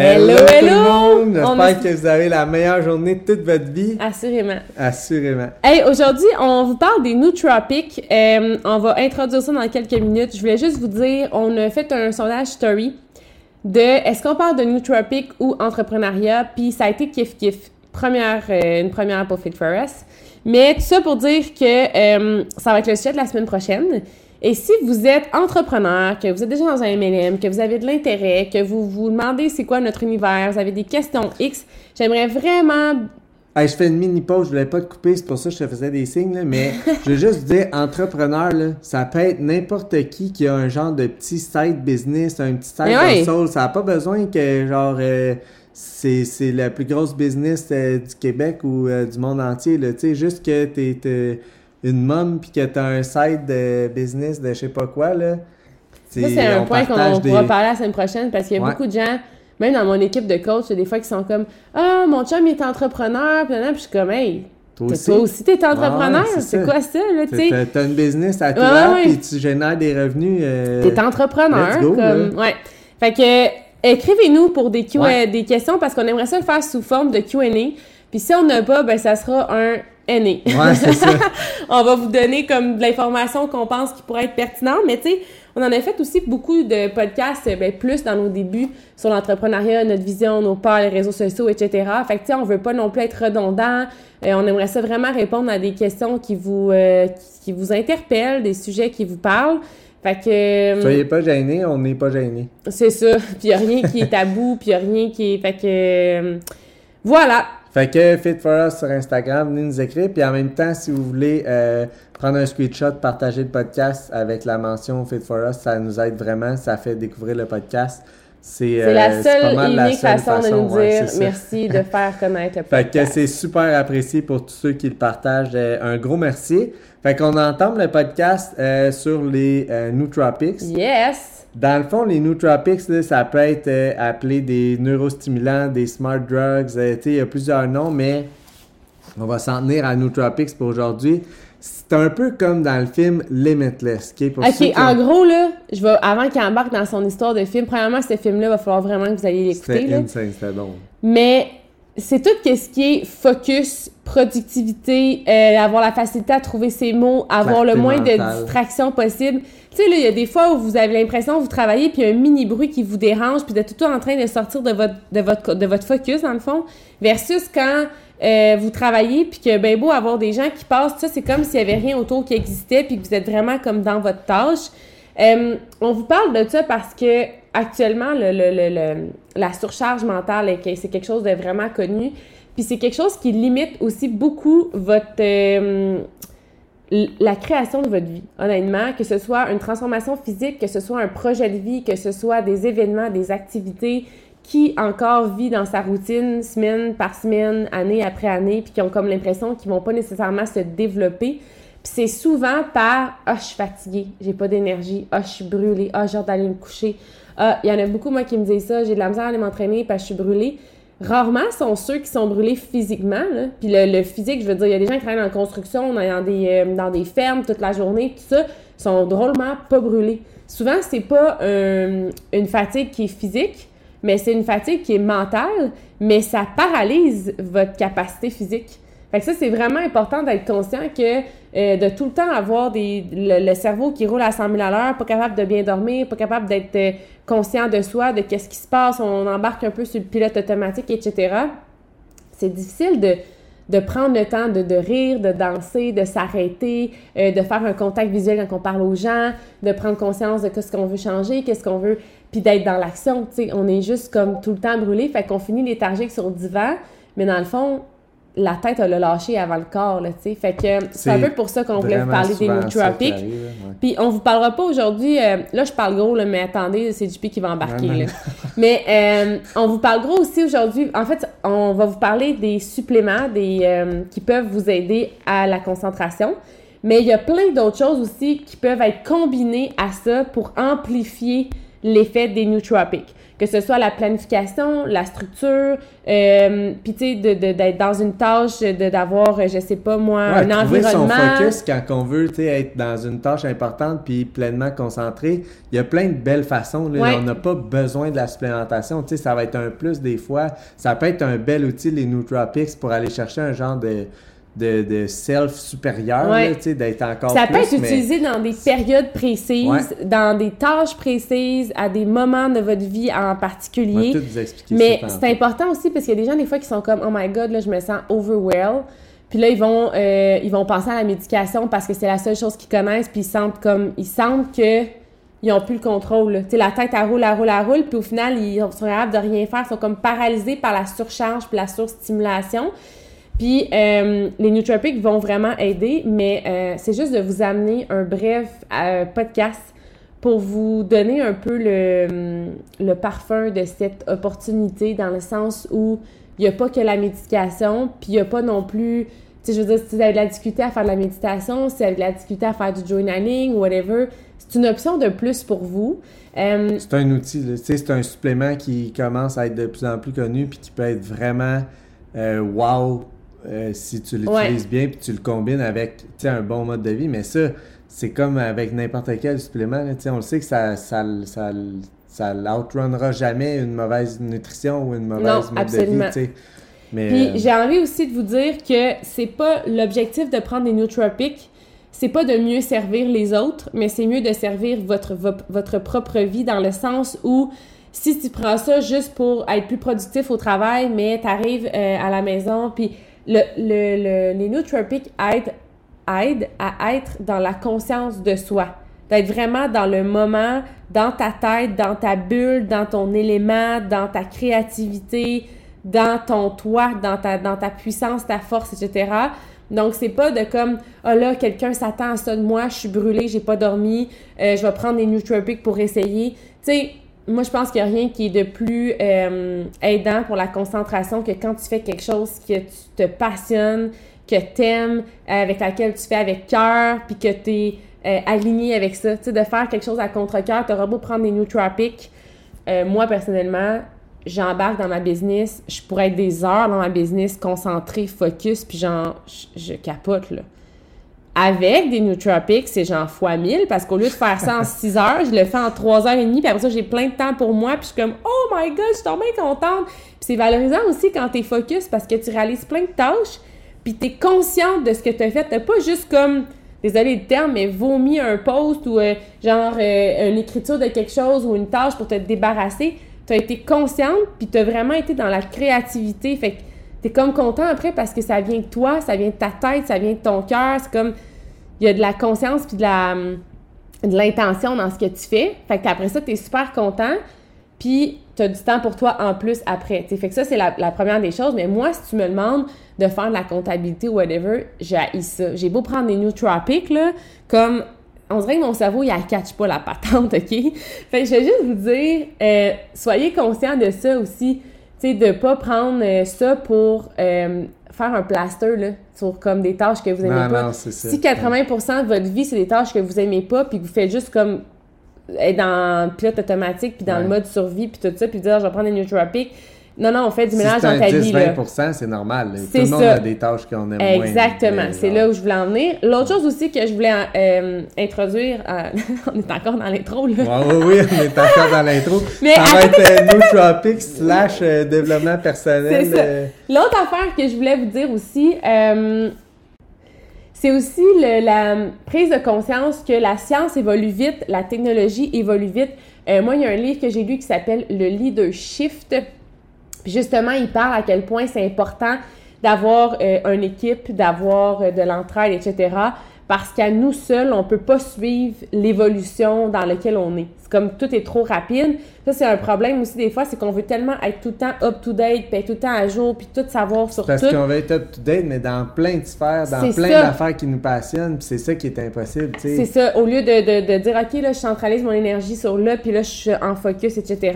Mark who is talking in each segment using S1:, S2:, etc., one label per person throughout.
S1: Hello,
S2: tout
S1: hello!
S2: le monde!
S1: On
S2: J'espère
S1: est-
S2: que vous avez la meilleure journée de toute votre vie.
S1: Assurément.
S2: Assurément.
S1: Hey, aujourd'hui, on vous parle des nootropics. Euh, on va introduire ça dans quelques minutes. Je voulais juste vous dire, on a fait un sondage story de est-ce qu'on parle de nootropics ou entrepreneuriat, puis ça a été kiff-kiff. Première, euh, une première pour Fit for Us. Mais tout ça pour dire que euh, ça va être le sujet de la semaine prochaine. Et si vous êtes entrepreneur, que vous êtes déjà dans un MLM, que vous avez de l'intérêt, que vous vous demandez c'est quoi notre univers, vous avez des questions X, j'aimerais vraiment
S2: Hey, je fais une mini pause, je voulais pas te couper, c'est pour ça que je te faisais des signes, là, mais je veux juste dire, entrepreneur, là, ça peut être n'importe qui qui a un genre de petit side business, un petit side
S1: ouais.
S2: hustle. Ça n'a pas besoin que, genre, euh, c'est, c'est la plus grosse business euh, du Québec ou euh, du monde entier. Tu sais, juste que t'es, t'es une mom puis que t'as un side de business de je sais pas quoi, là.
S1: Ça, c'est un point qu'on
S2: partage
S1: pourra
S2: des-
S1: parler la semaine prochaine parce qu'il y a
S2: Ouais.
S1: beaucoup de gens, même dans mon équipe de coach, il y a des fois qui sont comme Ah, mon chum il est entrepreneur, puis là, puis je suis comme Hey,
S2: Toi
S1: toi
S2: aussi.
S1: aussi, aussi t'es entrepreneur,
S2: Ouais, c'est
S1: quoi ça, là, tu sais?
S2: T'as, une business à toi,
S1: Ouais,
S2: puis tu génères des revenus. euh,
S1: T'es entrepreneur.
S2: let's go,
S1: comme, ouais. Fait que écrivez-nous pour des, Q- des questions parce qu'on aimerait ça le faire sous forme de QA. Puis si on n'a pas, ben ça sera un NA.
S2: Ouais, c'est ça.
S1: on va vous donner comme de l'information qu'on pense qui pourrait être pertinente, mais tu sais, on en a fait aussi beaucoup de podcasts, ben, plus dans nos débuts sur l'entrepreneuriat, notre vision, nos peurs, les réseaux sociaux, etc. Fait que tu sais, on veut pas non plus être redondant. Euh, on aimerait ça vraiment répondre à des questions qui vous, euh, qui, qui vous interpellent, des sujets qui vous parlent. Fait que euh,
S2: Soyez pas gênés, on n'est pas gênés.
S1: c'est ça. Puis y a rien qui est tabou, puis y a rien qui est. Fait que euh, voilà.
S2: Fait que Fit for Us sur Instagram, venez nous écrire. Puis en même temps, si vous voulez euh, prendre un screenshot, partager le podcast avec la mention Fit for Us, ça nous aide vraiment. Ça fait découvrir le podcast. C'est euh,
S1: la
S2: pas
S1: seule
S2: la
S1: unique
S2: seule
S1: façon, de nous
S2: ouais,
S1: dire merci de faire connaître le
S2: Fait que
S1: podcast.
S2: c'est super apprécié pour tous ceux qui le partagent. Euh, un gros merci. Fait qu'on entame le podcast euh, sur les euh, nootropics.
S1: Yes!
S2: Dans le fond, les nootropics, là, ça peut être euh, appelé des neurostimulants, des smart drugs. euh, il y a plusieurs noms, mais on va s'en tenir à nootropics pour aujourd'hui. C'est un peu comme dans le film Limitless. ok? Pour
S1: Ok, en gros, là, je vais, avant qu'il embarque dans son histoire de film, premièrement, ce film-là, il va falloir vraiment que vous alliez l'écouter.
S2: C'était insane, c'était bon.
S1: Mais c'est tout ce qui est focus, productivité, euh, avoir la facilité à trouver ses mots, avoir le moins de distractions possible. Tu sais, là, il y a des fois où vous avez l'impression que vous travaillez, puis il y a un mini bruit qui vous dérange, puis vous êtes tout en train de sortir de votre, de votre, focus, dans le fond, versus quand euh, vous travaillez, puis que ben beau avoir des gens qui passent, ça, c'est comme s'il y avait rien autour qui existait, puis que vous êtes vraiment comme dans votre tâche. Euh, on vous parle de ça parce que actuellement, le, le- le- la surcharge mentale, c'est quelque chose de vraiment connu. Puis c'est quelque chose qui limite aussi beaucoup votre euh, la création de votre vie, honnêtement, que ce soit une transformation physique, que ce soit un projet de vie, que ce soit des événements, des activités, qui encore vit dans sa routine semaine par semaine, année après année, puis qui ont comme l'impression qu'ils vont pas nécessairement se développer. Puis c'est souvent par ah je suis fatiguée, j'ai pas d'énergie, ah je suis brûlée, ah j'ai hâte d'aller me coucher. Ah, il y en a beaucoup moi qui me disent ça, j'ai de la misère à aller m'entraîner parce que je suis brûlée. Rarement sont ceux qui sont brûlés physiquement. Là. Puis le, physique, je veux dire, il y a des gens qui travaillent la construction, dans, euh, des fermes toute la journée, tout ça, sont drôlement pas brûlés. Souvent, c'est pas euh, une fatigue qui est physique, mais c'est une fatigue qui est mentale, mais ça paralyse votre capacité physique. Fait que ça, c'est vraiment important d'être conscient que euh, de tout le temps avoir des, le, le cerveau qui roule à 100 000 à l'heure, pas capable de bien dormir, pas capable d'être euh, conscient de soi, de qu'est-ce qui se passe, on embarque un peu sur le pilote automatique, etc. C'est difficile de, de prendre le temps de, de rire, de danser, de s'arrêter, euh, de faire un contact visuel quand on parle aux gens, de prendre conscience de ce qu'on veut changer, qu'est-ce qu'on veut, puis d'être dans l'action. tu sais. On est juste comme tout le temps brûlé, fait qu'on finit léthargique sur le divan, mais dans le fond, la tête, elle a lâché avant le corps, là, tu sais. Fait que c'est un peu pour ça qu'on voulait vous parler des
S2: arrive, ouais.
S1: Puis on vous parlera pas aujourd'hui, euh, là je parle gros, là, mais attendez, c'est JP qui va embarquer.
S2: Ouais, non,
S1: là. Mais euh, on vous parle gros aussi aujourd'hui. En fait, on va vous parler des suppléments des, euh, qui peuvent vous aider à la concentration. Mais il y a plein d'autres choses aussi qui peuvent être combinées à ça pour amplifier l'effet des nootropics. Que ce soit la planification, la structure, euh, puis tu sais, de- de- d'être dans une tâche, de- d'avoir, euh, je sais pas moi,
S2: Ouais,
S1: un
S2: trouver son
S1: environnement.
S2: focus quand on veut être dans une tâche importante puis pleinement concentré. Il y a plein de belles façons. là.
S1: Ouais.
S2: On n'a pas besoin de la supplémentation. Tu sais, ça va être un plus des fois. Ça peut être un bel outil, les nootropics, pour aller chercher un genre de, de, de self supérieur,
S1: Ouais.
S2: là, tu sais, d'être encore
S1: Ça
S2: plus.
S1: peut être
S2: mais-
S1: utilisé dans des périodes précises,
S2: Ouais.
S1: dans des tâches précises, à des moments de votre vie en
S2: On va
S1: particulier.
S2: vous expliquer
S1: Mais c'est important aussi parce qu'il y a des gens des fois qui sont comme oh my god là je me sens overwhelmed. Puis là ils vont euh, ils vont penser à la médication parce que c'est la seule chose qu'ils connaissent puis ils sentent comme ils sentent que ils ont plus le contrôle. Tu sais la tête elle roule, elle roule, elle roule puis au final ils sont capables de rien faire, ils sont comme paralysés par la surcharge puis la surstimulation. Puis euh, les nootropics vont vraiment aider, mais euh, c'est juste de vous amener un bref euh, podcast pour vous donner un peu le, le parfum de cette opportunité dans le sens où il n'y a pas que la médication, puis il n'y a pas non plus, tu sais, je veux dire, si vous avez de la difficulté à faire de la méditation, si vous avez de la difficulté à faire du journaling, whatever, c'est une option de plus pour vous.
S2: C'est un outil. Tu sais, c'est un supplément qui commence à être de plus en plus connu puis qui peut être vraiment wow euh, si tu l'utilises bien puis tu le combines avec un bon mode de vie. Mais ça, c'est comme avec n'importe quel supplément. là. On le sait que ça, ça, ça, ça jamais une mauvaise nutrition ou une mauvaise
S1: Non,
S2: mode
S1: absolument.
S2: de vie. Mais
S1: Puis
S2: euh,
S1: j'ai envie aussi de vous dire que c'est pas l'objectif de prendre des nootropics, c'est pas de mieux servir les autres, mais c'est mieux de servir votre, vo- votre propre vie dans le sens où si tu prends ça juste pour être plus productif au travail, mais tu arrives à la maison, puis le, le, le- les nootropics aident, aident à être dans la conscience de soi, d'être vraiment dans le moment, dans ta tête, dans ta bulle, dans ton élément, dans ta créativité, dans ton toi, dans ta, dans ta puissance, ta force, etc. Donc, c'est pas de comme, ah là, quelqu'un s'attend à ça de moi, je suis brûlée, j'ai pas dormi, euh, je vais prendre des nootropics pour essayer. Tu sais, moi, je pense qu'il n'y a rien qui est de plus euh, aidant pour la concentration que quand tu fais quelque chose que tu te passionnes, que t'aimes, euh, avec laquelle tu fais avec cœur, puis que tu es aligné avec ça. Tu sais, de faire quelque chose à contre-cœur, tu auras beau prendre des nootropics. Euh, moi, personnellement, j'embarque dans ma business, je pourrais être des heures dans ma business, concentrée, focus, puis genre, je, je capote, là. Avec des nootropics, c'est genre fois 1000, parce qu'au lieu de faire ça en 6 heures, je le fais en 3 heures et demie, puis après ça, j'ai plein de temps pour moi, puis je suis comme « Oh my God, je suis tellement contente! » Puis c'est valorisant aussi quand t'es focus, parce que tu réalises plein de tâches, puis t'es consciente de ce que t'as fait. T'as pas juste comme, désolé le terme, mais vomi un post ou euh, genre euh, une écriture de quelque chose ou une tâche pour te débarrasser. T'as été consciente, puis t'as vraiment été dans la créativité. Fait que t'es comme content après parce que ça vient de toi, ça vient de ta tête, ça vient de ton cœur. C'est comme, il y a de la conscience puis de la de l'intention dans ce que tu fais. Fait que après ça, t'es super content. Puis, tu as du temps pour toi en plus après. T'sais, fait que ça, c'est la, première des choses. Mais moi, si tu me demandes de faire de la comptabilité ou whatever, j'ai ça. J'ai beau prendre des nootropics, là, comme... On dirait que mon cerveau, il ne catch pas la patente, OK? Fait que je vais juste vous dire, euh, soyez conscients de ça aussi. Sais, de pas prendre euh, ça pour euh, faire un plaster, là, sur comme des tâches que vous aimez
S2: non,
S1: pas.
S2: non, c'est ça.
S1: Si 80% de votre vie, c'est des tâches que vous aimez pas, puis que vous faites juste comme être dans le pilote automatique, puis dans
S2: Ouais.
S1: le mode survie, puis tout ça, puis dire je vais prendre des nootropics. Non, non, on fait du
S2: Si
S1: mélange
S2: c'est
S1: dans ta vie. là.
S2: 10-20%, c'est normal. Tout le monde
S1: ça.
S2: a des tâches qu'on aime moins.
S1: Exactement,
S2: mais
S1: c'est là où je voulais en venir. L'autre chose aussi que je voulais euh, introduire, euh, on est encore dans l'intro là.
S2: Ouais, oui, oui, on est encore dans l'intro.
S1: Mais
S2: ça va être euh, nootropics slash euh, développement personnel.
S1: C'est ça. L'autre affaire que je voulais vous dire aussi, c'est aussi le- la prise de conscience que la science évolue vite, la technologie évolue vite. Moi, il y a un livre que j'ai lu qui s'appelle Le Leader Shift. Puis justement, il parle à quel point c'est important d'avoir euh, une équipe, d'avoir euh, de l'entraide, etc. parce qu'à nous seuls, on peut pas suivre l'évolution dans laquelle on est. C'est comme tout est trop rapide. Ça, c'est un problème aussi des fois, c'est qu'on veut tellement être tout le temps up-to-date, puis être tout le temps à jour, puis tout savoir sur
S2: Parce
S1: tout.
S2: qu'on veut être up-to-date, mais dans plein de sphères, dans plein d'affaires qui nous passionnent, puis c'est ça qui est impossible, tu sais.
S1: C'est ça, au lieu de, de, de dire, OK, là, je centralise mon énergie sur là, puis là, je suis en focus, etc.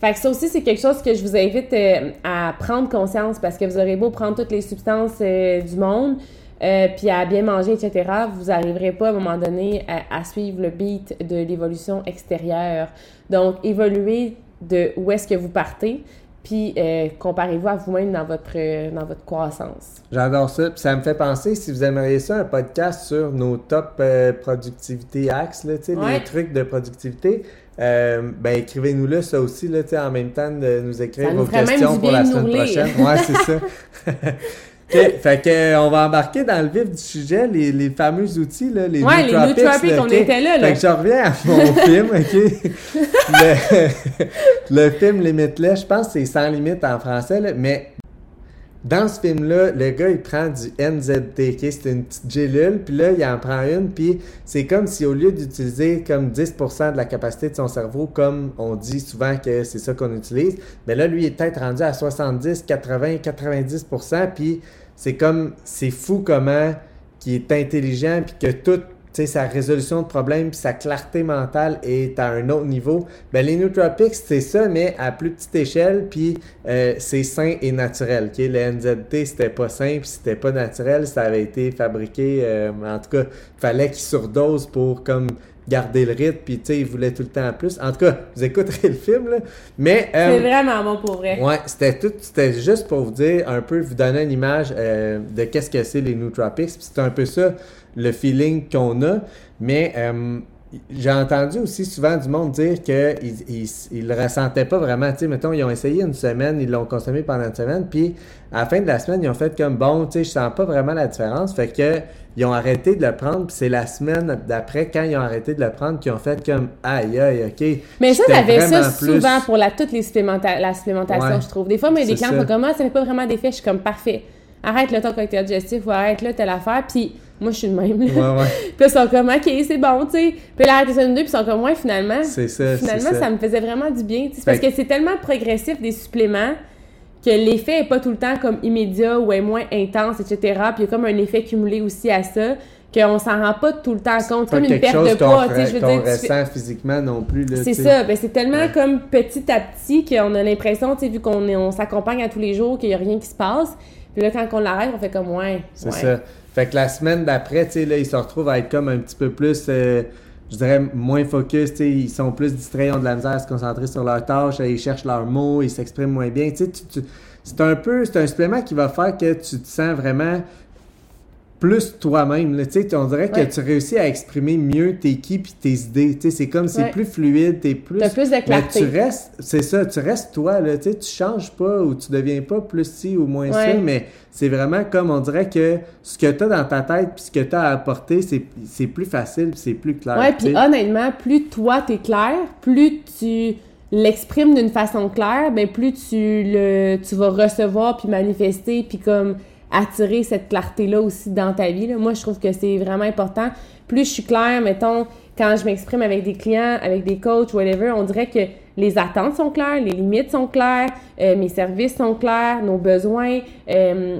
S1: Fait que ça aussi, c'est quelque chose que je vous invite euh, à prendre conscience parce que vous aurez beau prendre toutes les substances euh, du monde, euh, puis à bien manger, etc., vous n'arriverez pas à un moment donné à, à suivre le beat de l'évolution extérieure. Donc, évoluez de où est-ce que vous partez, puis euh, comparez-vous à vous-même dans votre, euh, dans votre croissance.
S2: J'adore ça. Puis ça me fait penser, si vous aimeriez ça, un podcast sur nos top euh, productivité axes, là,
S1: Ouais.
S2: les trucs de productivité, euh, ben écrivez-nous-le, ça aussi, là, en même temps de nous écrire
S1: Ça
S2: vos
S1: nous
S2: questions pour la semaine prochaine. Ouais, c'est ça. OK, fait que, euh, on va embarquer dans le vif du sujet, les, les fameux outils, là, les
S1: Ouais, les
S2: nootropics,
S1: nootropics,
S2: là,
S1: on était là, là.
S2: Fait que je reviens à mon film, OK? le, le film Limitless, je pense que c'est sans limite en français, là, mais dans ce film-là, le gars, il prend du NZT, OK? C'est une petite gélule, puis là, il en prend une, puis c'est comme si au lieu d'utiliser comme 10% de la capacité de son cerveau, comme on dit souvent que c'est ça qu'on utilise, mais là, lui, il est peut-être rendu à 70, 80, 90%, puis c'est comme, c'est fou comment qui est intelligent, puis que tout, tu sais, sa résolution de problèmes, puis sa clarté mentale est à un autre niveau. Ben, les nootropics, c'est ça, mais à plus petite échelle, puis euh, c'est sain et naturel. ok? Le NZT, c'était pas sain, puis c'était pas naturel, ça avait été fabriqué, euh, en tout cas, fallait qu'il surdose pour comme garder le rythme, puis tu sais, il voulait tout le temps plus. En tout cas, vous écouterez le film, là. Mais... euh,
S1: C'est vraiment bon pour vrai.
S2: Ouais, c'était tout, c'était juste pour vous dire un peu, vous donner une image euh, de qu'est-ce que c'est les nootropics. Puis c'est un peu ça le feeling qu'on a. Mais euh, j'ai entendu aussi souvent du monde dire qu'ils ils, ils le ressentaient pas vraiment. Tu sais, mettons, ils ont essayé une semaine, ils l'ont consommé pendant une semaine, puis à la fin de la semaine, ils ont fait comme bon, tu sais, je sens pas vraiment la différence. Fait que ils ont arrêté de le prendre, puis c'est la semaine d'après, quand ils ont arrêté de le prendre, qu'ils ont fait comme aïe aïe, ok.
S1: Mais ça,
S2: j'étais
S1: t'avais ça
S2: plus-
S1: souvent pour la, toutes les supplémenta- la supplémentation,
S2: Ouais.
S1: je trouve. Des fois, mais des clients
S2: ça.
S1: font comme ah, ça fait pas vraiment d'effet. Je suis comme parfait. Arrête le ton cocktail digestif ou arrête là telle affaire. Puis moi, je suis le même. là.
S2: Ouais, ouais.
S1: Puis là, ils sont comme ok, c'est bon, tu sais. Puis là, arrêtez ça une deux, puis ils sont comme ouais, finalement.
S2: C'est ça,
S1: Finalement,
S2: ça.
S1: ça me faisait vraiment du bien. tu sais. C'est parce que c'est tellement progressif des suppléments que l'effet est pas tout le temps comme immédiat ou est moins intense, etc. Puis il y a comme un effet cumulé aussi à ça qu'on s'en rend pas tout le temps compte. Comme une perte
S2: chose
S1: de poids, tu sais. Je veux dire, tu fais-
S2: ressent physiquement non plus.
S1: c'est ça, ben c'est tellement
S2: Ouais.
S1: comme petit à petit qu'on a l'impression, tu sais, vu qu'on est- on s'accompagne à tous les jours, qu'il n'y a rien qui se passe. Puis là, quand on l'arrête, on fait comme ouais.
S2: C'est
S1: ouais.
S2: ça. Fait que la semaine d'après, tu sais, là, ils se retrouvent à être comme un petit peu plus, euh, je dirais, moins focus, ils sont plus distraits, ils ont de la misère à se concentrer sur leurs tâches, ils cherchent leurs mots, ils s'expriment moins bien, tu- tu- c'est un peu, c'est un supplément qui va faire que tu te sens vraiment plus toi-même, là, tu sais, on dirait que tu réussis à exprimer mieux tes qui puis tes idées, tu sais, c'est comme, c'est
S1: Ouais.
S2: plus fluide, t'es plus...
S1: T'as plus de
S2: Mais
S1: clarté.
S2: tu restes, c'est ça, tu restes toi, là, tu sais, tu changes pas ou tu deviens pas plus ci ou moins ça,
S1: Ouais.
S2: mais c'est vraiment comme on dirait que ce que tu as dans ta tête puis ce que tu as à apporter, c'est, c'est plus facile c'est plus clair.
S1: Ouais, puis honnêtement, plus toi t'es clair, plus tu l'exprimes d'une façon claire, ben plus tu le tu vas recevoir puis manifester puis comme attirer cette clarté là aussi dans ta vie là. Moi, je trouve que c'est vraiment important. Plus je suis claire, mettons quand je m'exprime avec des clients, avec des coachs, whatever, on dirait que les attentes sont claires, les limites sont claires, euh, mes services sont clairs, nos besoins, euh,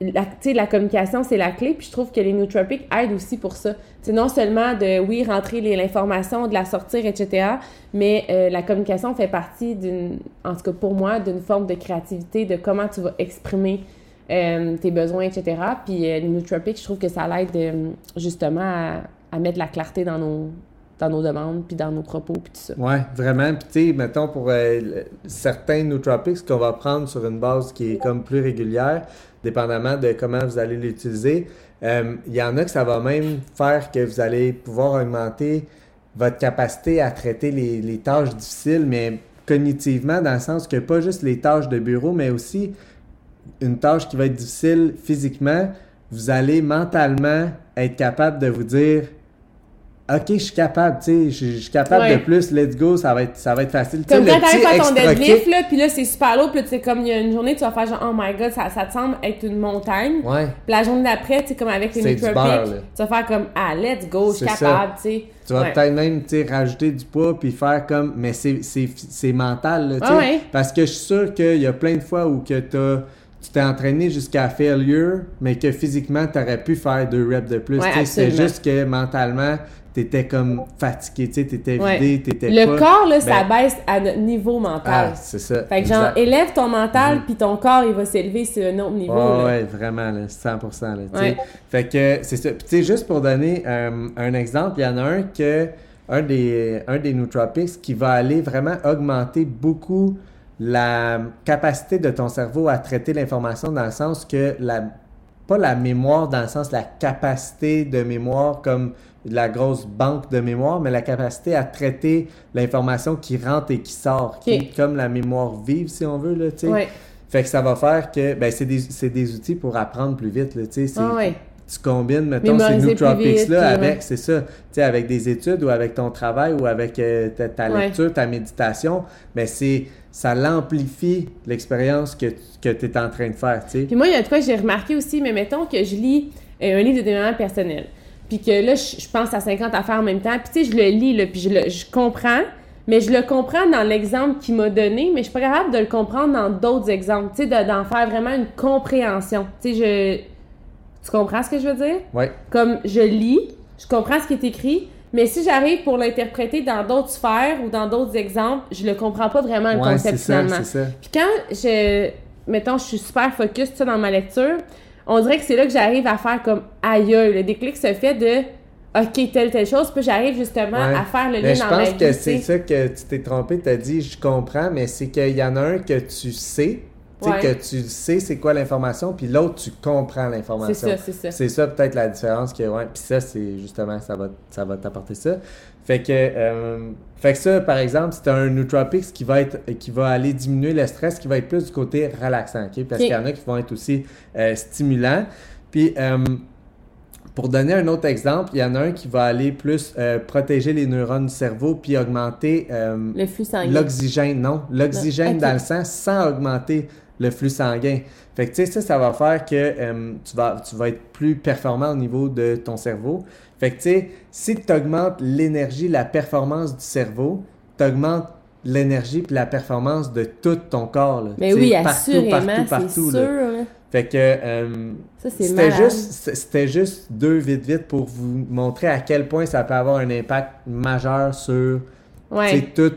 S1: la, la communication, c'est la clé. Puis je trouve que les nootropics aident aussi pour ça. C'est non seulement de, oui, rentrer l'information, de la sortir, etc., mais euh, la communication fait partie d'une, en tout cas pour moi, d'une forme de créativité, de comment tu vas exprimer euh, tes besoins, etc. Puis euh, les nootropics, je trouve que ça l'aide euh, justement à, mettre de la clarté dans nos, dans nos demandes, puis dans nos propos, puis tout ça.
S2: Ouais, vraiment. Puis tu sais, mettons pour euh, certains nootropics qu'on va prendre sur une base qui est comme plus régulière, dépendamment de comment vous allez l'utiliser, il y en a que ça va même faire que vous allez pouvoir augmenter votre capacité à traiter les tâches difficiles, mais cognitivement, dans le sens que pas juste les tâches de bureau, mais aussi une tâche qui va être difficile physiquement, vous allez mentalement être capable de vous dire OK, je suis capable, tu sais, je suis capable
S1: Ouais.
S2: de plus, let's go, ça va être, ça va être facile.
S1: Comme quand t'arrives
S2: petit
S1: à ton deadlift, là, puis là, c'est super lourd, puis tu sais, comme il y a une journée, tu vas faire genre, oh my god, ça, ça te semble être une montagne.
S2: Ouais.
S1: Puis la journée d'après, tu sais, comme avec les nootropics, tu vas faire comme, ah, let's go, je suis capable, tu sais.
S2: Tu vas
S1: Ouais.
S2: peut-être même tu sais, rajouter du poids puis faire comme. Mais c'est- mental, là, tu sais. Parce que je suis sûr qu'il y a plein de fois où que t'as- tu t'es entraîné jusqu'à failure, mais que physiquement, tu aurais pu faire deux reps de plus.
S1: Ouais,
S2: c'est juste que mentalement, tu étais comme fatigué, tu étais
S1: Ouais.
S2: vidé, tu étais
S1: Le
S2: pas.
S1: corps, là, ça
S2: ben-
S1: baisse à notre niveau mental.
S2: Ah, c'est ça.
S1: fait que genre, élève ton mental, puis ton corps, il va s'élever sur un autre niveau.
S2: Ouais,
S1: là.
S2: ouais, vraiment, là, 100%. Là.
S1: Ouais.
S2: Fait que c'est ça. Puis, tu sais, juste pour donner euh, un exemple, il y en a un que, un des, un des nootropics qui va aller vraiment augmenter beaucoup la capacité de ton cerveau à traiter l'information dans le sens que la, pas la mémoire dans le sens la capacité de mémoire comme la grosse banque de mémoire, mais la capacité à traiter l'information qui rentre et qui sort, qui est comme la mémoire vive, si on veut, là, tu sais.
S1: Ouais.
S2: Fait que ça va faire que ben, c'est des, c'est des outils pour apprendre plus vite. Là, tu sais,
S1: Ah ouais.
S2: Tu combines, mettons, ces
S1: Mémoriser
S2: nootropics-là
S1: vite,
S2: avec,
S1: ouais.
S2: c'est ça, tu sais, avec des études ou avec ton travail ou avec euh, ta, ta lecture, ta méditation, ben c'est ça l'amplifie l'expérience que, que tu es en train de faire. tu sais.
S1: Puis moi, il y a de quoi que j'ai remarqué aussi, mais mettons que je lis euh, un livre de développement personnel. Puis que là, je, je pense à 50 affaires en même temps. Puis tu sais, je le lis, là, puis je, le, je comprends. Mais je le comprends dans l'exemple qu'il m'a donné, mais je suis pas capable de le comprendre dans d'autres exemples. Tu sais, de- d'en faire vraiment une compréhension. Tu sais, je... Tu comprends ce que je veux dire?
S2: Ouais.
S1: Comme je lis, je comprends ce qui est écrit, mais si j'arrive pour l'interpréter dans d'autres sphères ou dans d'autres exemples, je le comprends pas vraiment le
S2: Ouais,
S1: concept finalement.
S2: c'est ça.
S1: Puis quand je, mettons, je suis super focus ça, dans ma lecture, on dirait que c'est là que j'arrive à faire comme aïe, aïe, le déclic se fait de OK, telle, telle chose, puis j'arrive justement
S2: Ouais.
S1: à faire le
S2: Mais
S1: lien
S2: je
S1: dans ma
S2: pense
S1: vie.
S2: que c'est ça que tu t'es trompé, tu as dit je comprends, mais c'est qu'il y en a un que tu sais,
S1: Ouais.
S2: que tu sais c'est quoi l'information, puis l'autre tu comprends l'information.
S1: C'est ça, c'est ça.
S2: C'est ça peut-être la différence que ouais. Puis ça c'est justement ça va ça va t'apporter ça. Fait que euh, fait que ça par exemple c'est un nootropics qui va être qui va aller diminuer le stress, qui va être plus du côté relaxant, ok? Parce qu'il y en a qui vont être aussi euh, stimulants. Puis euh, pour donner un autre exemple, il y en a un qui va aller plus euh, protéger les neurones du cerveau puis augmenter euh, l'oxygène, non, l'oxygène dans le sang sans augmenter le flux sanguin. Fait que tu sais, ça, ça va faire que euh, tu, vas, tu vas être plus performant au niveau de ton cerveau. Fait que tu sais, si tu augmentes l'énergie, la performance du cerveau, tu augmentes l'énergie puis la performance de tout ton corps. Là,
S1: Mais oui,
S2: partout,
S1: assurément,
S2: partout,
S1: c'est
S2: partout,
S1: sûr.
S2: là. Fait que euh, c'était juste, c'était juste deux vite vite pour vous montrer à quel point ça peut avoir un impact majeur sur
S1: Ouais.
S2: tout,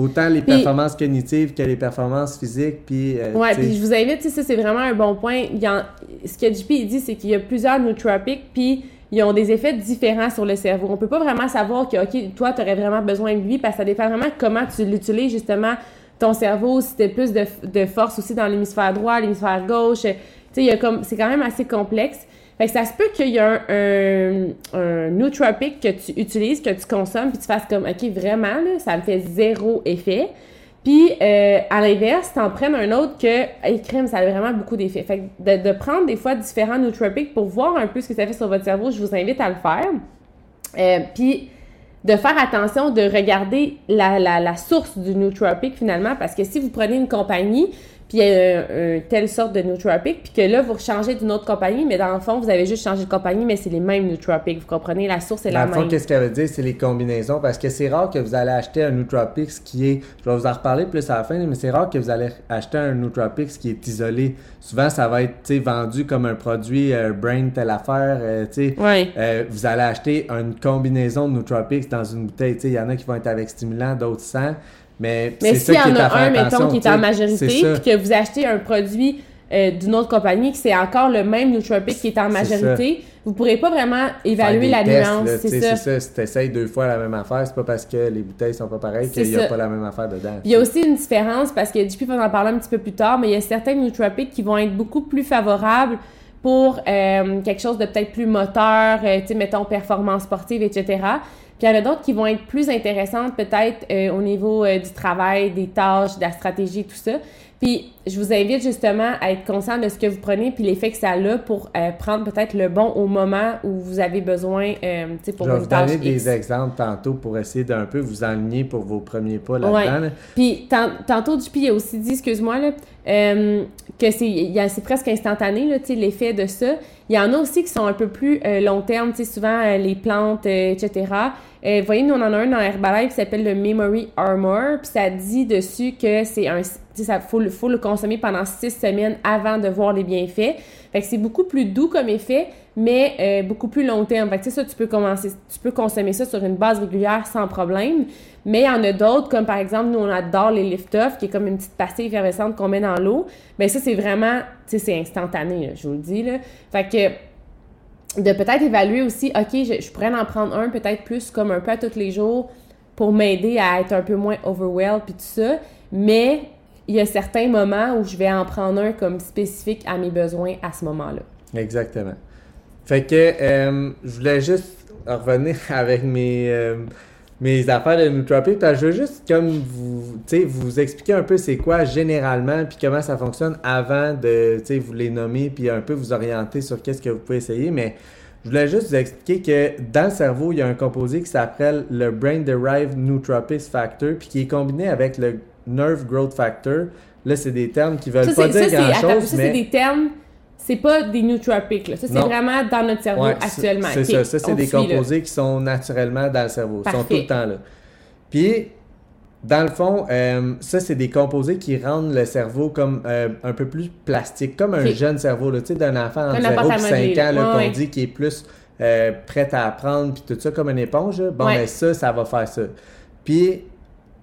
S2: autant les
S1: Puis-
S2: performances cognitives que les performances physiques. Puis, euh,
S1: Ouais, puis je vous invite, ça c'est vraiment un bon point. Il y en- ce que JP il dit, c'est qu'il y a plusieurs nootropics, puis ils ont des effets différents sur le cerveau. On peut pas vraiment savoir que, OK, toi, tu aurais vraiment besoin de lui, parce que ça dépend vraiment comment tu l'utilises, justement, ton cerveau, si tu plus de, de force aussi dans l'hémisphère droit, l'hémisphère gauche. Tu sais, c'est quand même assez complexe. Fait que ça se peut qu'il y ait un, un, nootropic que tu utilises, que tu consommes, puis tu fasses comme, OK, vraiment, là, ça me fait zéro effet. Puis, euh, à l'inverse, t'en prennes un autre que, hey, crème, ça a vraiment beaucoup d'effets. Fait que de, prendre des fois différents nootropics pour voir un peu ce que ça fait sur votre cerveau, je vous invite à le faire. Euh, puis, de faire attention de regarder la, la, la source du nootropic finalement, parce que si vous prenez une compagnie, puis il y a un, un telle sorte de nootropic, puis que là, vous changez d'une autre compagnie, mais dans le fond, vous avez juste changé de compagnie, mais c'est les mêmes nootropics. Vous comprenez, la source est
S2: Dans
S1: la
S2: le fond,
S1: même.
S2: qu'est-ce qu'elle veut dire, c'est les combinaisons. Parce que c'est rare que vous allez acheter un Nootropics qui est. Je vais vous en reparler plus à la fin, mais c'est rare que vous allez acheter un Nootropics qui est isolé. Souvent, ça va être tu sais, vendu comme un produit euh, Brain, telle affaire. euh, tu sais.
S1: Ouais.
S2: Euh, vous allez acheter une combinaison de nootropics dans une bouteille. Tu sais, Il y en a qui vont être avec stimulant, d'autres sans. Mais,
S1: Mais s'il y en a un, mettons, qui est en majorité, puis que vous achetez un produit euh, d'une autre compagnie, que c'est encore le même nootropic qui est en majorité, vous pourrez pas vraiment évaluer la
S2: tests,
S1: nuance, c'est ça.
S2: Si tu essayes deux fois la même affaire, c'est pas parce que les bouteilles sont pas pareilles qu'il n'y a pas la même affaire dedans.
S1: Il y a aussi une différence, parce que JP va en parler un petit peu plus tard, mais il y a certains nootropics qui vont être beaucoup plus favorables pour euh, quelque chose de peut-être plus moteur, euh, tu sais, mettons performance sportive, etc. Puis il y en a d'autres qui vont être plus intéressantes peut-être euh, au niveau euh, du travail, des tâches, de la stratégie, tout ça. Puis je vous invite justement à être conscient de ce que vous prenez puis l'effet que ça a pour euh, prendre peut-être le bon au moment où vous avez besoin euh, tu sais, pour
S2: Je vais
S1: une
S2: vous donner des
S1: X.
S2: exemples tantôt pour essayer d'un peu vous enligner pour vos premiers pas là-dedans.
S1: Ouais.
S2: là.
S1: Puis tant- tantôt, JP a aussi dit, excuse-moi, là, euh, que c'est presque instantané, l'effet de ça. Il y en a aussi qui sont un peu plus euh, long terme, souvent euh, les plantes, euh, etc. Euh, vous voyez, nous, on en a un dans Herbalife qui s'appelle le Memory Armor, puis ça dit dessus que c'est un... Tu sais, ça faut, faut le consommer pendant six semaines avant de voir les bienfaits. Fait que c'est beaucoup plus doux comme effet, mais euh, beaucoup plus long terme. Fait que tu sais, ça, tu peux commencer, tu peux consommer ça sur une base régulière sans problème. Mais il y en a d'autres, comme par exemple, nous, on adore les lift-off, qui est comme une petite pastille effervescente qu'on met dans l'eau. Mais ça, c'est vraiment, tu sais, c'est instantané, là, je vous le dis, là. Fait que de peut-être évaluer aussi, OK, je, pourrais en prendre un peut-être plus comme un peu à tous les jours pour m'aider à être un peu moins overwhelmed puis tout ça. Mais il y a certains moments où je vais en prendre un comme spécifique à mes besoins à ce moment-là.
S2: Exactement. Fait que euh, je voulais juste revenir avec mes, euh, mes affaires de que je veux juste comme vous, vous expliquer un peu c'est quoi généralement puis comment ça fonctionne avant de vous les nommer puis un peu vous orienter sur qu'est-ce que vous pouvez essayer. Mais je voulais juste vous expliquer que dans le cerveau, il y a un composé qui s'appelle le Brain Derived Nootropics Factor puis qui est combiné avec le Nerve Growth Factor. Là, c'est des termes qui veulent
S1: Ça,
S2: pas dire grand-chose, mais...
S1: c'est des termes, c'est pas des nootropics, là. Ça, c'est vraiment dans notre cerveau
S2: Ouais,
S1: actuellement.
S2: C'est ça. Ça, c'est des
S1: suit, là.
S2: composés qui sont naturellement dans le cerveau. Ils sont tout le temps là. Puis, dans le fond, euh, ça, c'est des composés qui rendent le cerveau comme euh, un peu plus plastique, comme un jeune cerveau, tu sais, d'un enfant entre
S1: Un
S2: 0
S1: appart à
S2: et 5
S1: modeler,
S2: ans,
S1: là.
S2: là,
S1: Ouais,
S2: qu'on
S1: ouais.
S2: dit qui est plus euh, prêt à apprendre, puis tout ça, comme une éponge. Bon,
S1: Ouais.
S2: ben ça, ça va faire ça. Puis,